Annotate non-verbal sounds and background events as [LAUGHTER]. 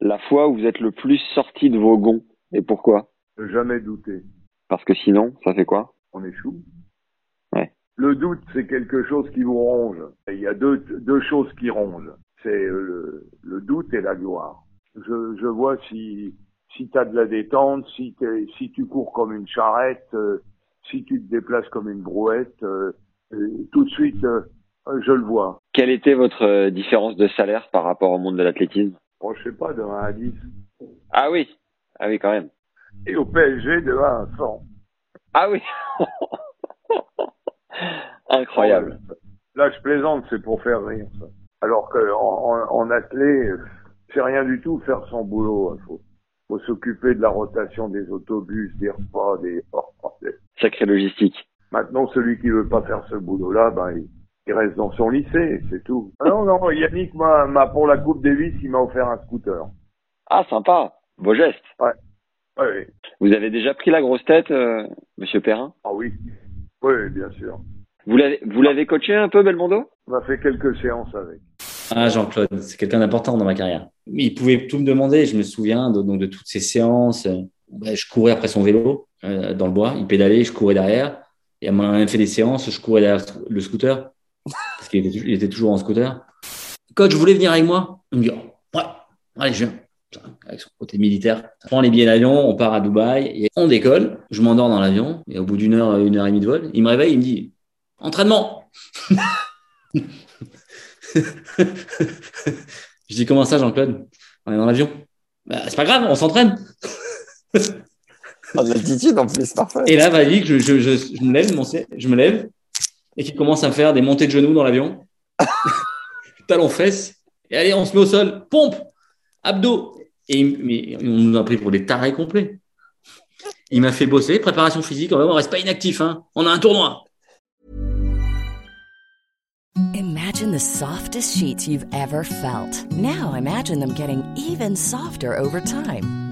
La fois où vous êtes le plus sorti de vos gonds, et pourquoi? Jamais douter. Parce que sinon, ça fait quoi? On échoue. Ouais. Le doute, c'est quelque chose qui vous ronge. Et il y a deux, deux choses qui rongent. C'est le, le doute et la gloire. Je, je vois si, si tu as de la détente, si, t'es- si tu cours comme une charrette, euh, si tu te déplaces comme une brouette, euh, euh, tout de suite, euh, je le vois. Quelle était votre euh, différence de salaire par rapport au monde de l'athlétisme? Bon, je sais pas, de 1 à 10. Ah oui, ah oui quand même. Et au PSG, de 1 à 100. Ah oui. [LAUGHS] Incroyable. Là, je plaisante, c'est pour faire rire, ça. Alors que en, en, c'est rien du tout faire son boulot. Il faut, faut s'occuper de la rotation des autobus, des repas, des... [LAUGHS] Sacrée logistique. Maintenant, celui qui veut pas faire ce boulot-là, ben, il, il reste dans son lycée, c'est tout. Ah Non, non, Yannick m'a, pour la Coupe Davis, il m'a offert un scooter. Ah sympa. Beau geste. Ouais. Vous avez déjà pris la grosse tête, euh, Monsieur Perrin? Ah oui. Oui, bien sûr. Vous l'avez vous l'avez coaché un peu Belmondo? On a fait quelques séances avec. Ah, Jean-Claude, c'est quelqu'un d'important dans ma carrière. Il pouvait tout me demander. Je me souviens de, donc, de toutes ces séances. Ouais, je courais après son vélo euh, dans le bois. Il pédalait, je courais derrière. Et à un moment, on a fait des séances, je courais derrière le scooter. Parce qu'il était, il était toujours en scooter. Coach, vous voulez venir avec moi? Il me dit oh, Ouais, allez, je viens. Avec son côté militaire. On prend les billets d'avion, on part à Dubaï et on décolle. Je m'endors dans l'avion. Et au bout d'une heure, une heure et demie de vol, il me réveille, il me dit Entraînement [LAUGHS] Je dis comment ça, Jean-Claude? On est dans l'avion. Bah, c'est pas grave, on s'entraîne. Ah, de l'altitude en plus, parfait. Et là, va que je, je, je, je me lève, je me lève, et qu'il commence à faire des montées de genoux dans l'avion. [LAUGHS] Talons fesses. Et allez, on se met au sol. Pompe Abdos Et mais on nous a pris pour des tarés complets. Il m'a fait bosser, préparation physique. On reste pas inactif, hein. On a un tournoi. Imagine the softest sheets you've ever felt. Now imagine them getting even softer over time.